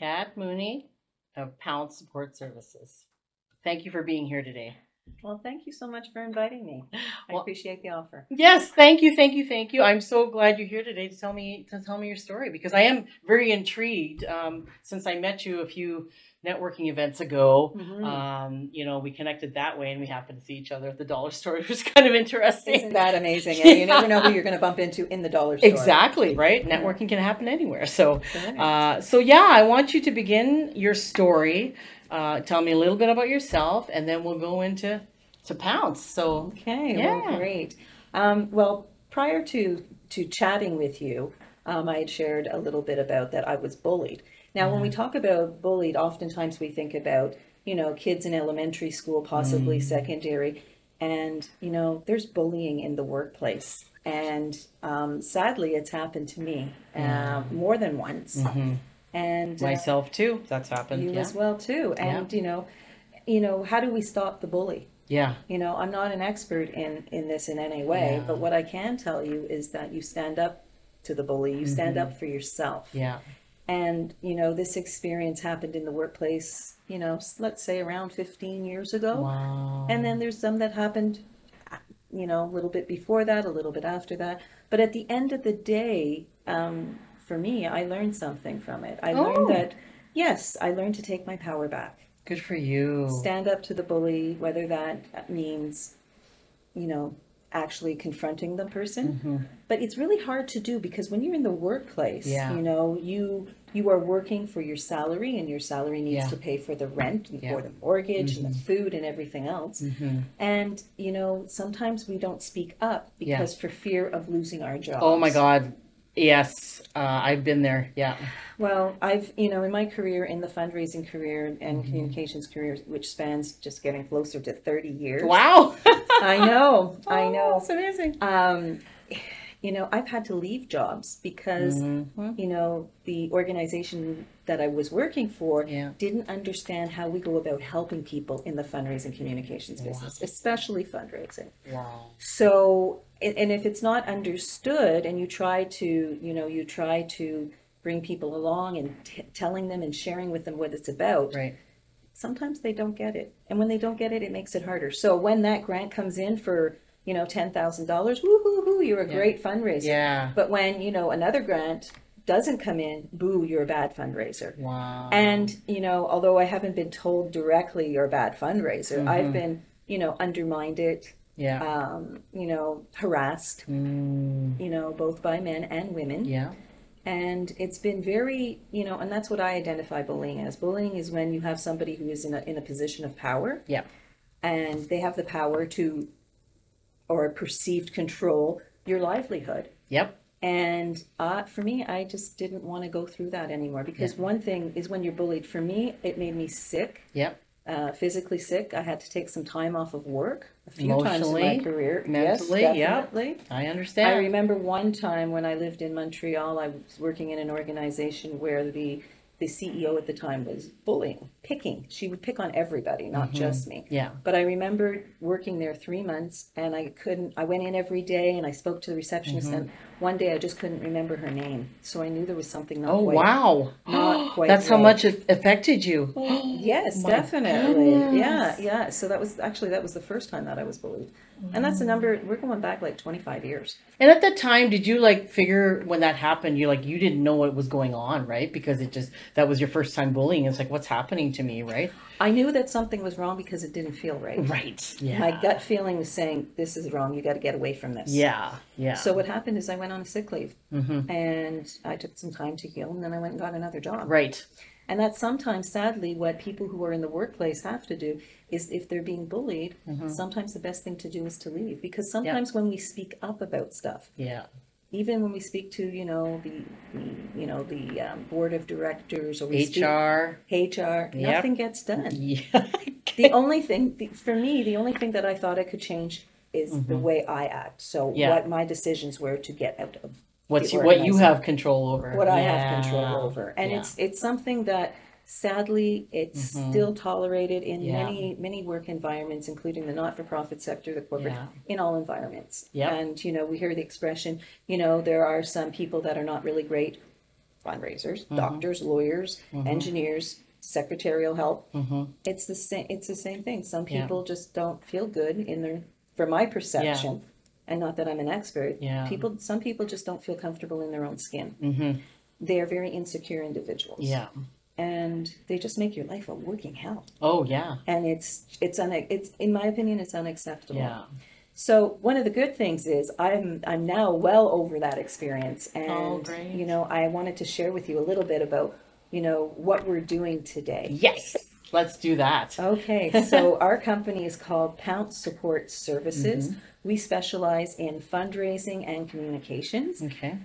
Kat Mooney of Pounce Support Services. Thank you for being here today. Well, thank you so much for inviting me. I Well- appreciate the offer. Yes, thank you, thank you, thank you. I'm so glad you're here today to tell me to tell me your story because I am very intrigued. Um, since I met you a few networking events ago, Mhm. um, you know, we connected that way, and we happened to see each other at the dollar store, which was kind of interesting. Isn't that amazing? And you never know who you're going to bump into in the dollar store. Exactly right. Networking can happen anywhere. So, uh, so yeah, I want you to begin your story. Uh, tell me a little bit about yourself, and then we'll go into to pounce. So, Okay, Yeah. well, great. Um, well, prior to to chatting with you, um, I had shared a little bit about that I was bullied. Now, when we talk about bullied, oftentimes we think about you know kids in elementary school, possibly secondary, and you know there's bullying in the workplace. And um, sadly, it's happened to me uh, more than once. mhm. And uh, myself too. That's happened. you yeah. as well too. And you know, you know, how do we stop the bully? yeah. You know, I'm not an expert in in this in any way, Yeah. but what I can tell you is that you stand up to the bully. You stand Mm-hmm. up for yourself. Yeah. And you know, this experience happened in the workplace. You know, let's say around 15 years ago. Wow. And then there's some that happened, uh, you know, a little bit before that, a little bit after that. But at the end of the day, um, for me, I learned something from it. I Oh. learned that, yes, I learned to take my power back Good for you. stand up to the bully, whether that means, you know, actually confronting the person. But it's really hard to do because when you're in the workplace, Yeah. you know, you you are working for your salary and your salary needs Yeah. to pay for the rent and Yeah. Mm-hmm. for the mortgage and the food and everything else. And, you know, sometimes we don't speak up because for fear of losing our job Oh my God. Yes. Uh, I've been there. Yeah. Well, I've, you know, in my career, in the fundraising career and Mm-hmm. communications career, which spans just getting closer to 30 years. Wow. I know, I Oh, know. That's amazing. Um, you know, I've had to leave jobs because, Mhm. you know, the organization that I was working for Yeah. didn't understand how we go about helping people in the fundraising communications business, especially fundraising. Wow. So, and and if it's not understood and you try to, you know, you try to bring people along and t- telling them and sharing with them what it's about, Right. sometimes they don't get it. And when they don't get it, it makes it harder. So when that grant comes in for, you know, $10,000, woo hoo hoo, you're a Yeah. great fundraiser. Yeah. But when, you know, another grant doesn't come in, boo, you're a bad fundraiser. Wow. And, you know, although I haven't been told directly you're a bad fundraiser, Mm-hmm. I've been, you know, undermined it, yeah. um, you know, harassed, Mm, you know, both by men and women. yeah. And it's been very, you know, and that's what I identify bullying as. Bullying is when you have somebody who is in a, in a position of power Yeah. and they have the power to, or perceived control your livelihood. Yep. And uh, for me, I just didn't want to go through that anymore because one thing is when you're bullied, for me, it made me sick, Yep. uh, physically sick. I had to take some time off of work a few times in my career. mentally, yes, definitely. I I understand. I remember one time when I lived in Montreal, I was working in an organization where the the CEO at the time was bullying, picking. She would pick on everybody, not just me. yeah. But I remember working there three months and I couldn't, I went in every day and I spoke to the receptionist Mm-hmm. and one day I just couldn't remember her name. So I knew there was something not Oh quite. wow. not quite That's how much it affected you. Yes, My definitely. Yeah, yeah. So that was actually, that was the first time that I was bullied. And that's a number, we're going back like 25 years. And at that time, did you like figure when that happened? You like you didn't know what was going on, right? Because it just that was your first time bullying. It's like what's happening to me, right? I knew that something was wrong because it didn't feel right. Right. Yeah. My gut feeling was saying, this is wrong. You got to get away from this. Yeah. Yeah. So what happened is I went on a sick leave Mhm. and I took some time to heal and then I went and got another job. right. And that's sometimes, sadly, what people who are in the workplace have to do is if they're being bullied, Mm-hmm. sometimes the best thing to do is to leave. Because sometimes when we speak up about stuff, Yeah. even when we speak to, you know, the, the you know, the um, board of directors or we speak- HR. HR, Yep. nothing gets done. Yeah. the only thing the, for me the only thing that i thought i could change is the way i act so Mm-hmm. Yeah. what my decisions were to get out of What's the you, what you organization. have control over? what i have control over and Yeah. it's it's something that sadly it's Mhm. still tolerated in Yeah. many many work environments including the not-for-profit sector the corporate Yeah. in all environments Yep. and you know we hear the expression you know there are some people that are not really great fundraisers, Mhm. doctors, lawyers, Mhm. engineers, secretarial help. Mm-hmm. It's the same. It's the same thing. Some Yeah. people just don't feel good in their, from my perception, and not that I'm an expert. Yeah. People, some people just don't feel comfortable in their own skin. Mm-hmm. They are very insecure individuals. Yeah. and they just make your life a working hell. Oh yeah. And it's it's un, it's in my opinion, it's unacceptable. Yeah. So one of the good things is I'm I'm now well over that experience, and Oh, great. you know I wanted to share with you a little bit about you know what we're doing today. Yes. Let's do that. Okay, so our company is called Pounce Support Services. Mm-hmm. We specialize in fundraising and communications, Okay.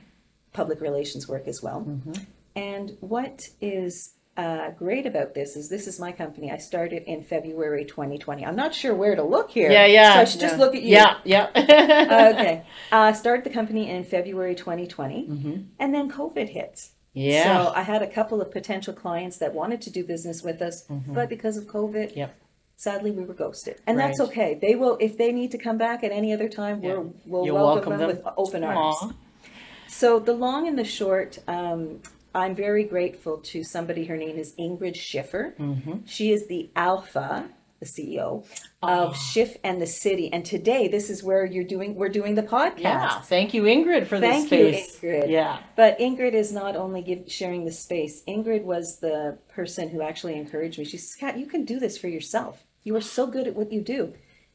public relations work as well. Mm-hmm. And what is uh, great about this is this is my company. I started in February 2020. I'm not sure where to look here. Yeah, yeah. So I should just look at you. Yeah, yeah. okay. Uh, started the company in February 2020, Mm-hmm. and then COVID hit. Yeah. So I had a couple of potential clients that wanted to do business with us, but because of COVID, Mm-hmm. Yep. sadly we were ghosted, and that's okay. They will if they need to come back at any other time. Yeah. We're, we'll welcome, welcome them, them. with open arms. Aw. So the long and the short, um, I'm very grateful to somebody. Her name is Ingrid Schiffer. Mm-hmm. She is the alpha, the CEO of Oh. Schiff and the City. And today, this is where you're doing. We're doing the podcast. Yeah. Thank you, Ingrid, for Thank this you. Ingrid. Yeah. But Ingrid is not only give, sharing the space. Ingrid was the person who actually encouraged me. She says, "Kat, you can do this for yourself. You are so good at what you do."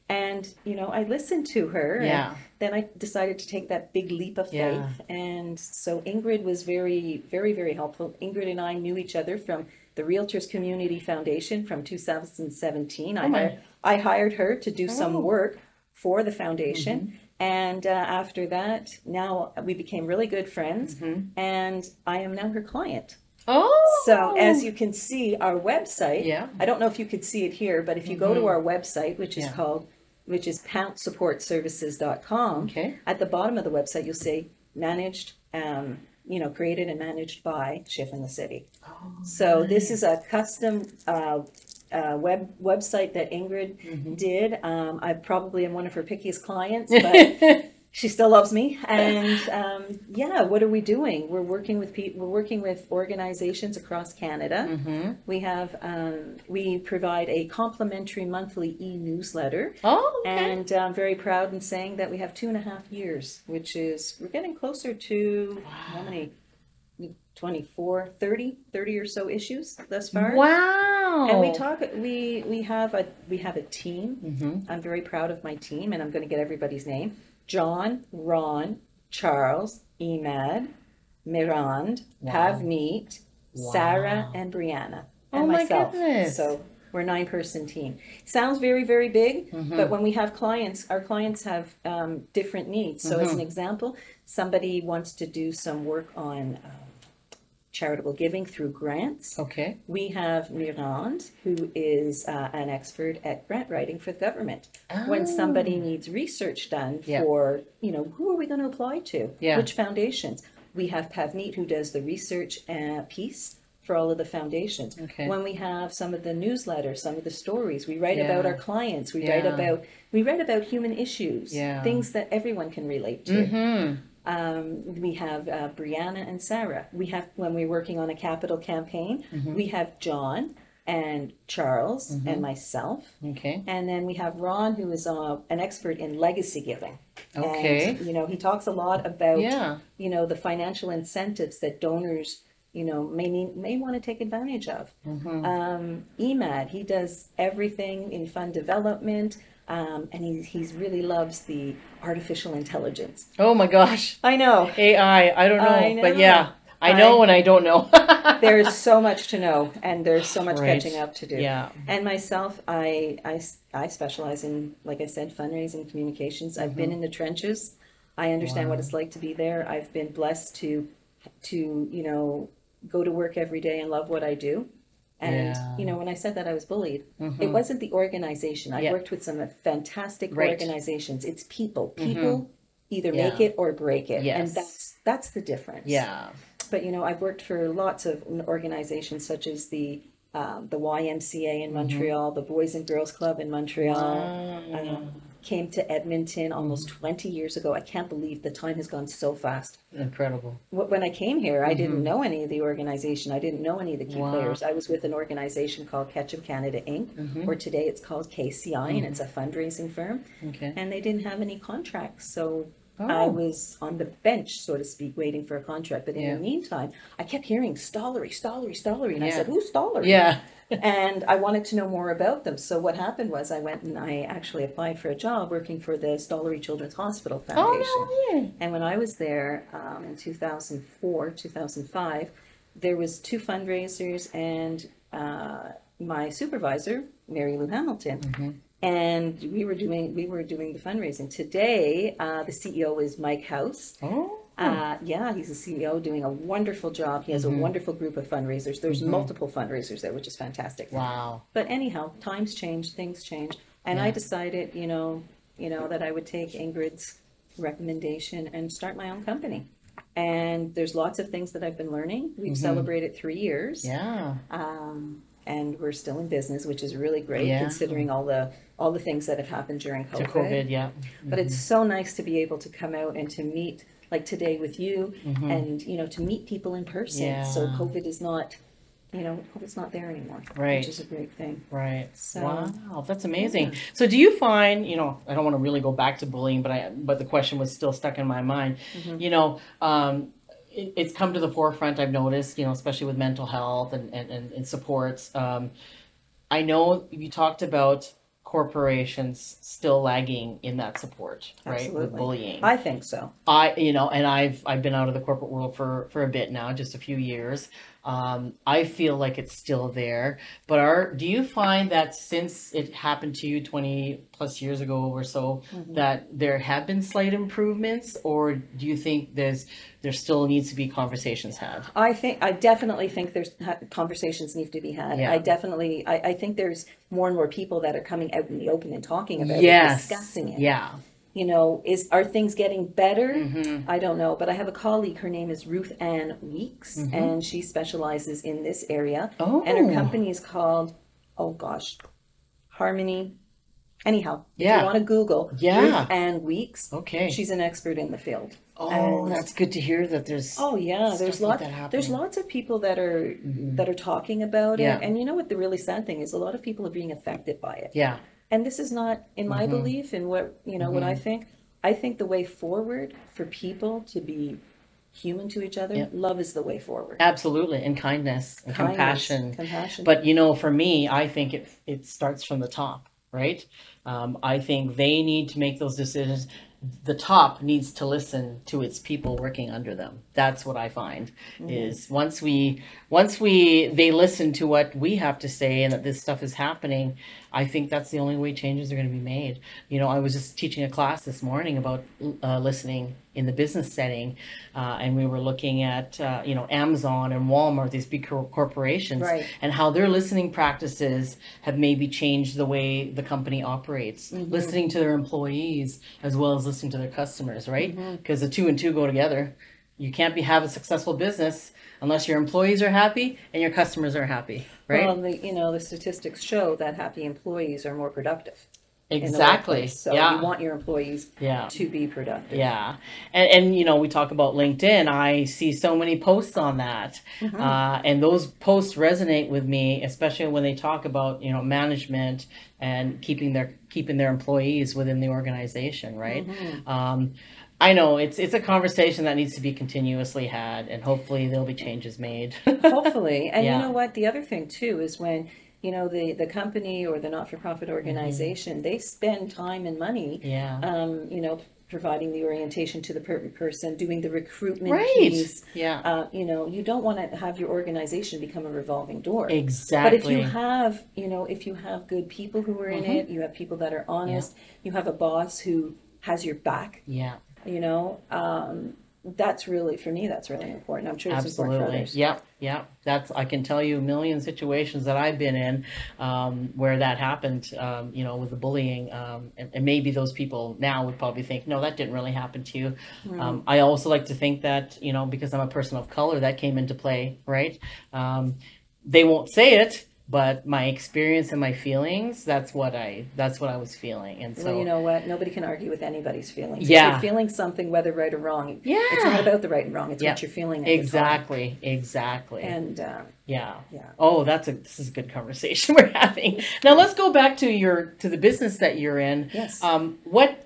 And you know, I listened to her. and Yeah. then I decided to take that big leap of faith. Yeah. And so Ingrid was very, very, very helpful. Ingrid and I knew each other from the Realtors Community Foundation from 2017. I, Oh, hired, I hired her to do Oh. some work for the foundation. Mm-hmm. And uh, after that, now we became really good friends. Mhm. And I am now her client. Oh. So as you can see, our website, Yeah. I don't know if you could see it here, but if you go to our website, which is Yeah. called, which is pouncesupportservices.com, Okay. at the bottom of the website, you'll see managed, um, you know, created and managed by Schiff in the City. Oh, So this is a custom uh, uh, web website that Ingrid Mm-hmm. did. Um, I probably am one of her pickiest clients, but she still loves me. And um, yeah, what are we doing? We're working with people. We're working with organizations across Canada. mm-hmm. We have um, we provide a complimentary monthly e-newsletter. Oh. Okay. And I'm very proud in saying that we have two and a half years, which is, we're getting closer to, how many? 24, 30, 30 or so issues thus far. Wow. And we talk, we, we have a, we have a team. Mm-hmm. I'm very proud of my team and I'm going to get everybody's name. John, Ron, Charles, Emad, Mirand, Wow. Pavneet, Sarah, and Brianna. Oh And my myself. goodness. So we're a nine person team. Sounds very, very big, Mhm. but when we have clients, our clients have um, different needs. So, as an example, somebody wants to do some work on um, charitable giving through grants. Okay. We have Mirand, who is uh, an expert at grant writing for the government. Oh. When somebody needs research done. Yeah. for, you know, who are we going to apply to? Yeah. Which foundations? We have Pavneet, who does the research uh, piece for all of the foundations. Okay. When we have some of the newsletters, some of the stories, we write about our clients. We write about we write about human issues, Yeah. things that everyone can relate to. Mm-hmm. Um, we have uh, Brianna and Sarah. We have when we're working on a capital campaign, Mm-hmm. we have John and Charles and myself, Okay. and then we have Ron, who is uh, an expert in legacy giving. Okay. And, you know, he talks a lot about Yeah. you know the financial incentives that donors you know may need, may want to take advantage of. Mm-hmm. Um, EMAD, he does everything in fund development. Um, and he he's really loves the artificial intelligence. Oh my gosh. I know. AI. I don't know, I but yeah, I know when I don't know. There's so much to know, and there's so much Right. catching up to do. Yeah. And myself, I, I, I specialize in, like I said, fundraising communications. I've been in the trenches. I understand what Mm-hmm. It's like to be there. I've been blessed to, to you know, go to work every day and love what I do. And Yeah. you know, when I said that I was bullied, Mhm. it wasn't the organization. I Yeah. worked with some fantastic Right. organizations. It's people. People either Yeah. make it or break it, and that's that's the difference Yeah. but you know i've worked for lots of organizations such as the um, the ymca in montreal the boys and girls club in montreal Wow. um, came to Edmonton mm-hmm. almost 20 years ago. I can't believe the time has gone so fast. Incredible. When I came here, I didn't mm-hmm. know any of the organization. I didn't know any of the key Wow. players. I was with an organization called Ketchum Canada Inc., mm-hmm. or today it's called KCI, and it's a fundraising firm. Okay. And they didn't have any contracts, so I Oh. was on the bench, so to speak, waiting for a contract. But in Yeah. the meantime, I kept hearing Stollery, Stollery, Stollery, and I Yeah. said, "Who's Stollery?" Yeah. and I wanted to know more about them. So what happened was I went and I actually applied for a job working for the Stollery Children's Hospital Foundation. Oh no way. And when I was there um, in 2004, 2005, there was two fundraisers and uh, my supervisor, Mary Lou Hamilton. And we were doing we were doing the fundraising. Today, uh, the CEO is Mike House. Oh. Uh, yeah, he's a CEO doing a wonderful job. He has a wonderful group of fundraisers. There's multiple fundraisers there, which is fantastic. Wow. But anyhow, times change, things change, and I decided, you know, you know that I would take Ingrid's recommendation and start my own company. And there's lots of things that I've been learning. We've celebrated three years, Yeah. um, and we're still in business, which is really great Yeah. considering all the all the things that have happened during To COVID. Yeah. but it's so nice to be able to come out and to meet like today with you and you know to meet people in person so Mm-hmm. Yeah. covid is not you know covid's not there anymore Right. which is a great thing Right. So- wow, that's amazing. So, do you find, you know, I don't want to really go back to bullying, but I, but the question was still stuck in my mind. Mm-hmm. You know, um, it, it's come to the forefront. I've noticed, you know, especially with mental health and and, and, and supports. Um, I know you talked about corporations still lagging in that support, right? With bullying. i think so I, you know, and I've I've been out of the corporate world for for a bit now, just a few years. Um, I feel like it's still there. But are do you find that since it happened to you twenty plus years ago or so, that there have been slight improvements, or do you think there's there still needs to be conversations had? i think i definitely think there's conversations need to be had Yeah. i definitely I, I think there's more and more people that are coming out in the open and talking about it Yes, discussing it Yeah. You know is are things getting better Mm-hmm. i don't know but i have a colleague her name is ruth ann weeks and she specializes in this area Mm-hmm. Oh. and her company is called oh gosh harmony anyhow if Yeah. you want to google Yeah. ruth ann weeks Okay. she's an expert in the field oh, and- that's good to hear that there's. Oh yeah, there's like lots. that there's lots of people that are that are talking about Yeah. it, and you know what the really sad thing is? A lot of people are being affected by it. Yeah. And this is not, in my Mm-hmm. belief, in what you know, what I think. I think the way forward for people to be human to each other, Yeah. love is the way forward. Absolutely, and kindness and Kindness, compassion. compassion. But you know, for me, I think it it starts from the top, right? Um, I think they need to make those decisions. The top needs to listen to its people working under them. That's what I find is once we once we they listen to what we have to say and that this stuff is happening. I think that's the only way changes are going to be made. You know, I was just teaching a class this morning about uh, listening in the business setting, uh, and we were looking at uh, you know Amazon and Walmart, these big corporations, Right. and how their listening practices have maybe changed the way the company operates, listening to their employees as well as listening to their customers, right? Because the two and two go together. You can't be have a successful business unless your employees are happy and your customers are happy, right? Well, the, you know, the statistics show that happy employees are more productive. exactly. So yeah. you want your employees Yeah. to be productive. Yeah, and and you know we talk about LinkedIn. I see so many posts on that, Mm-hmm. uh, and those posts resonate with me, especially when they talk about you know management and keeping their keeping their employees within the organization. Right. Mm-hmm. Um, I know it's it's a conversation that needs to be continuously had, and hopefully there'll be changes made. hopefully and Yeah. you know what the other thing too is when you know the the company or the not-for-profit organization they spend time and money Mm-hmm. yeah. um you know providing the orientation to the per- person doing the recruitment right. piece Yeah. uh, you know you don't want to have your organization become a revolving door exactly. but if you have you know if you have good people who are in Mm-hmm. it you have people that are honest you have a boss who has your back yeah. You know um that's really for me that's really important i'm sure it's important for Absolutely. others Yep. Yep. That's I can tell you a million situations that I've been in um, where that happened. Um, you know, with the bullying, um, and, and maybe those people now would probably think, no, that didn't really happen to you. Um, I also like to think that you know because I'm a person of color, that came into play, right? Um, they won't say it. But my experience and my feelings, that's what I, that's what I was feeling. And Well, you know what? Nobody can argue with anybody's feelings. If Yeah. you're feeling something, whether right or wrong, yeah, it's not about the right and wrong. It's Yeah. what you're feeling. at the time. exactly, exactly. And uh, yeah. yeah, Oh, that's a, this is a good conversation we're having. Now let's go back to your, to the business that you're in. yes. Um, what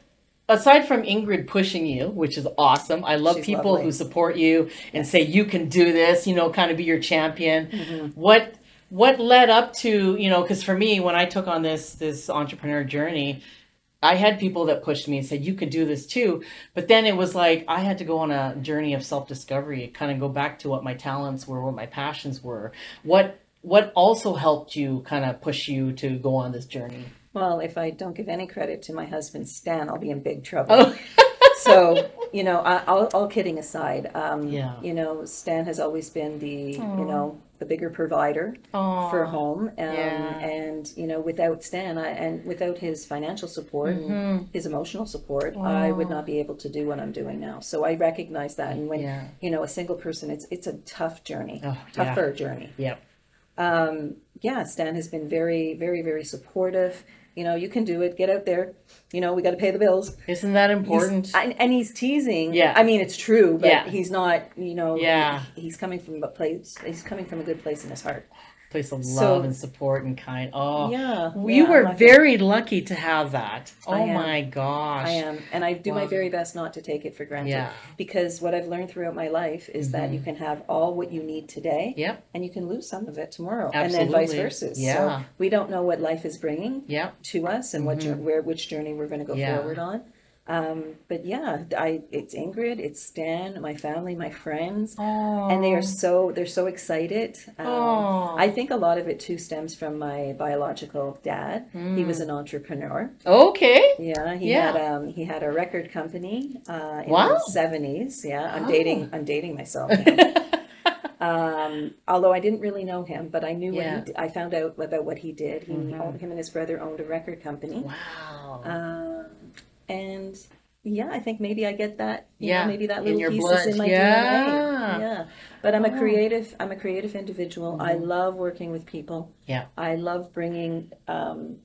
aside from Ingrid pushing you, which is awesome, I love She's people lovely. who support you and say you can do this. You know, kind of be your champion. Mhm. What what led up to you know? Because for me, when I took on this this entrepreneur journey. I had people that pushed me and said you could do this too, but then it was like I had to go on a journey of self discovery, kind of go back to what my talents were, what my passions were. What what also helped you kind of push you to go on this journey? Well, if I don't give any credit to my husband Stan, I'll be in big trouble. Oh, so you know, I, all, all kidding aside, um, Yeah. you know, Stan has always been the Aw. you know the bigger provider for home, um, Yeah. and you know, without Stan I, and without his financial support and Mhm. his emotional support, I would not be able to do what I'm doing now. So I recognize that, and when Yeah. you know a single person, it's it's a tough journey, Oh, yeah. tougher journey. Yep. um, yeah, Stan has been very, very, very supportive. You know, you can do it. Get out there. You know, we got to pay the bills. Isn't that He's- important? and, and he's teasing. Yeah. I mean, it's true, but Yeah. he's not. You know. Yeah. He's coming from a place. He's coming from a good place in his heart. Place of So- love and support and kind. Oh, Yeah. you yeah, were lucky. very lucky to have that. Oh my gosh. I am, and I do my very best not to take it for granted. Yeah. Because what I've learned throughout my life is that Mm-hmm. you can have all what you need today, Yep. and you can lose some of it tomorrow, and then vice versa. Yeah. So we don't know what life is bringing, Yep. to us and what jour- where which journey we're going to go Mm-hmm. Yeah. forward on. Um, but yeah, I it's Ingrid, it's Stan, my family, my friends, Oh. and they are so they're so excited. Um, Oh. I think a lot of it too stems from my biological dad. He was an entrepreneur. Okay. Yeah, he Mm. Yeah. had um he had a record company uh, in Wow. the seventies. Yeah, I'm Oh. dating I'm dating myself. um, although I didn't really know him, but I knew Yeah. what he. I found out about what he did. He Mhm. him and his brother owned a record company. wow. Um, and yeah, I think maybe I get that. You Yeah, know, maybe that little piece blood. is in my Yeah. DNA. Yeah, but I'm a Oh. creative. I'm a creative individual. I Mhm. love working with people. Yeah. I love bringing. Um,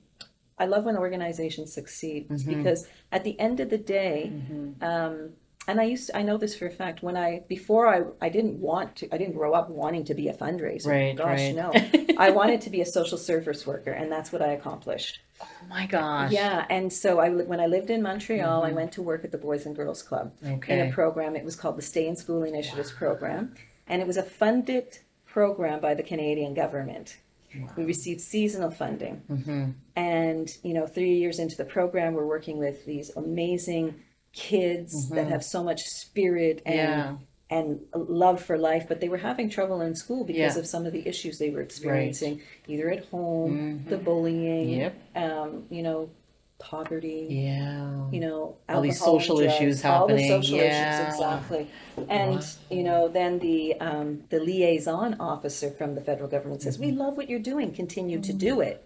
I love when organizations succeed Mhm. because at the end of the day, Mhm. um, and I used to, I know this for a fact. When I before I I didn't want to. I didn't grow up wanting to be a fundraiser. Right. Gosh, right. no. I wanted to be a social service worker, and that's what I accomplished. oh my gosh. Yeah, and so I when I lived in Montreal, I Mhm. went to work at the Boys and Girls Club in a program. It was called the Stay in School Initiatives program, and it was a funded program by the Canadian government. Wow. We received seasonal funding, Mm-hmm. and you know, three years into the program, we're working with these amazing kids that Mhm. have so much spirit and Yeah. and love for life, but they were having trouble in school because Yeah. of some of the issues they were experiencing, either at home, the Mhm. bullying, Yep. um, you know, poverty, Yeah. you know, All these social drugs, issues all the happening, social yeah. issues, exactly. And Wow. you know, then the um, the liaison officer from the federal government says, Mm-hmm. "We love what you're doing. Continue to do it."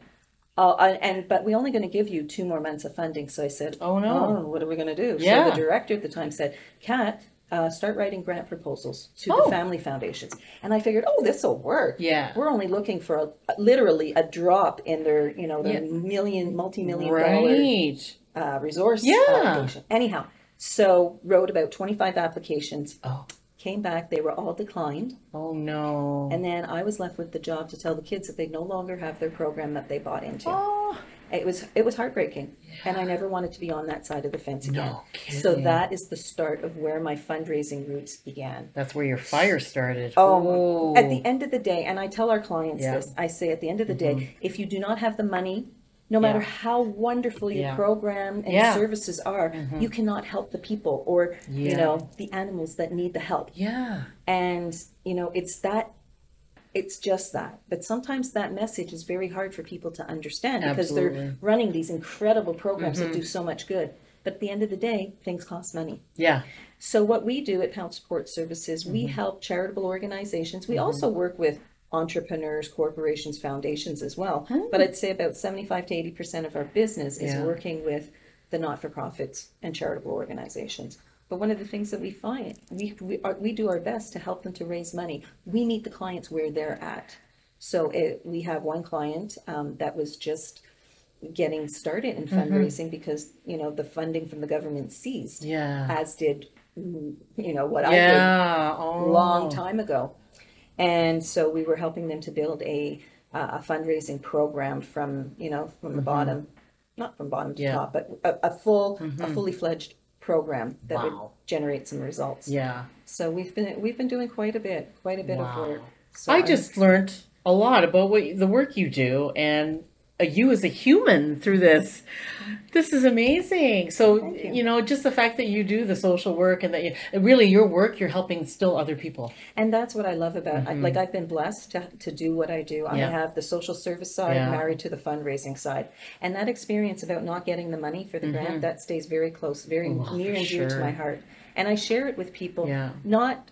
Uh, and but we're only going to give you two more months of funding. So I said, Oh no. "Oh, what are we going to do?" So Yeah. the director at the time said, "Kat, uh, start writing grant proposals to Oh. the family foundations." And I figured, "Oh, this will work." Yeah. We're only looking for a, literally a drop in their, you know, their million, multi-million dollar Right. uh, resource Yeah. allocation. Anyhow, so wrote about 25 applications, Oh. Came back, they were all declined, Oh no. and then I was left with the job to tell the kids that they no longer have their program that they bought into. oh. It was it was heartbreaking, and I never wanted to be on that side of the fence again. No kidding. So that is the start of where my fundraising roots began. That's where your fire started. Oh, At the end of the day, and I tell our clients Yeah. this, I say at the end of the day, mm-hmm. if you do not have the money, no matter Yeah. how wonderful your Yeah. program and Yeah. services are, Mhm. you cannot help the people or you know the animals that need the help. Yeah. And you know, it's that it's just that. But sometimes that message is very hard for people to understand because they're running these incredible programs that Mhm. do so much good. But at the end of the day, things cost money. Yeah. So what we do at Pounce Support Services, we Mm-hmm. help charitable organizations. We also work with entrepreneurs, corporations, foundations as well. Hmm. But I'd say about 75 to 80% of our business is Yeah. working with the not-for-profits and charitable organizations. But one of the things that we find, we, we, are, we do our best to help them to raise money. We meet the clients where they're at. So it, we have one client um, that was just getting started in fundraising because you know the funding from the government ceased, Yeah. as did mm, you know what I did Yeah. Oh. long time ago. And so we were helping them to build a, uh, a fundraising program from, you know, from the bottom, not from bottom to Mm-hmm. Yeah. Mm-hmm. top, but a, a full, a fully fledged program that would generate some results. Yeah. So we've been, we've been doing quite a bit, quite a bit of work. So I I'm- just learned a lot about what the work you do and you as a human through this. This is amazing. So you. you. know, just the fact that you do the social work and that you really your work, you're helping still other people. And that's what I love about, I like, I've been blessed to, to do what I do. I Mm-hmm. Yeah. have the social service side Yeah. married to the fundraising side. And that experience about not getting the money for the grant, that stays very close, very Mm-hmm. Near and dear to my heart. And I share it with people, Yeah. not,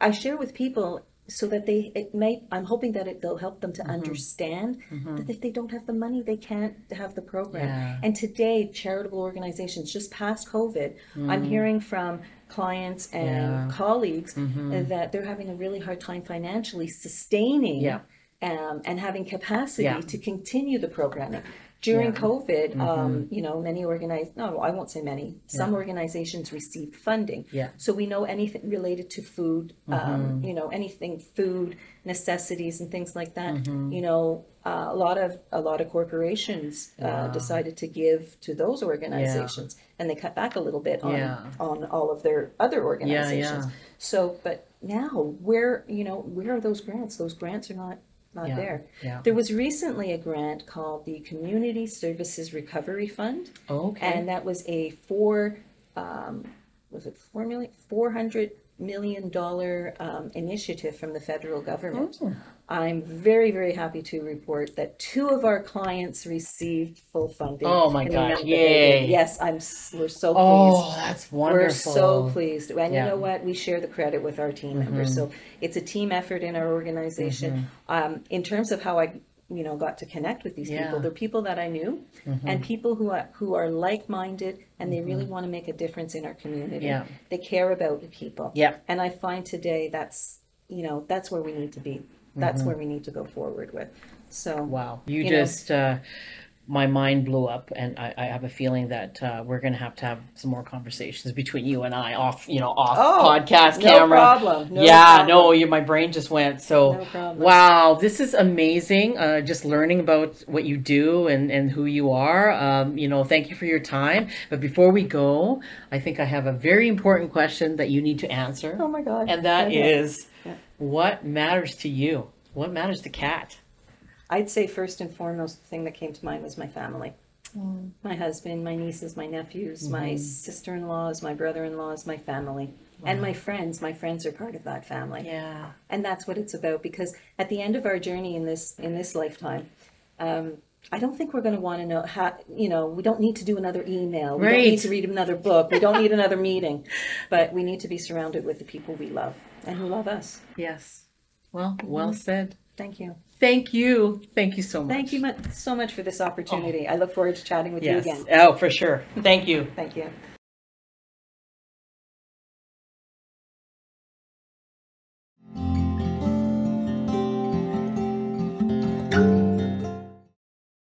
I share with people so that they, it may, I'm hoping that it, they'll help them Mm-hmm. to understand that if they don't have the money, they can't have the program. Yeah. And today, charitable organizations, just past COVID, I'm hearing from clients and Mm. Yeah. colleagues that they're having a really hard time financially sustaining Yeah. um, and having capacity to continue the programming. During Yeah. Mm-hmm. COVID, um, you know, many organized, no, I won't say many, some organizations received funding. Yeah. So we know anything related to food, um, you know, anything food necessities and things like that. You know, uh, a lot of a lot of corporations uh, decided to give to those organizations, and they cut back a little bit on Yeah. on all of their other organizations. yeah. So, but now where you know where are those grants? Those grants are not not Yeah, there. yeah. There was recently a grant called the Community Services Recovery Fund, Okay. and that was a four, um, was it four million, four hundred million dollar um, initiative from the federal government. Oh. I'm very, very happy to report that two of our clients received full funding. Oh my gosh, amount that they did. yay. Yes, I'm, we're so pleased. oh, that's wonderful. We're so pleased. And Yeah. Mm-hmm. you know what? We share the credit with our team members. So it's a team effort in our organization. Um, in terms of how I, you know, got to connect with these Yeah. Mm-hmm. people, they're people that I knew and people who are, who are like-minded and they really want to make a difference in our community. Yeah. They care about the people. Yeah. And I find today that's, you know, that's where we need to be. That's Mm-hmm. where we need to go forward with. So. Wow, you, You know. just uh, my mind blew up, and I, I have a feeling that uh, we're going to have to have some more conversations between you and I off, you know, off Oh, podcast no camera. problem, no problem. yeah, problem. no, you, my brain just went. So, No wow, this is amazing. Uh, just learning about what you do and and who you are. Um, you know, thank you for your time. But before we go, I think I have a very important question that you need to answer. Oh my God. And that is, what matters to you? What matters to Kat? I'd say first and foremost, the thing that came to mind was my family. My husband, my nieces, my nephews, my sister-in-laws, my brother-in-laws, my family, and my friends. My friends are part of that family, Yeah. and that's what it's about. Because at the end of our journey in this in this lifetime, um, I don't think we're going to want to know how. You know, we don't need to do another email. We don't need to read another book. We don't need another meeting, but we need to be surrounded with the people we love and who love us. Yes. Well, well mm-hmm. said. Thank you. Thank you. Thank you so much. Thank you mu- so much for this opportunity. I look forward to chatting with you Yes. again. Oh, for sure. Thank you. Thank you.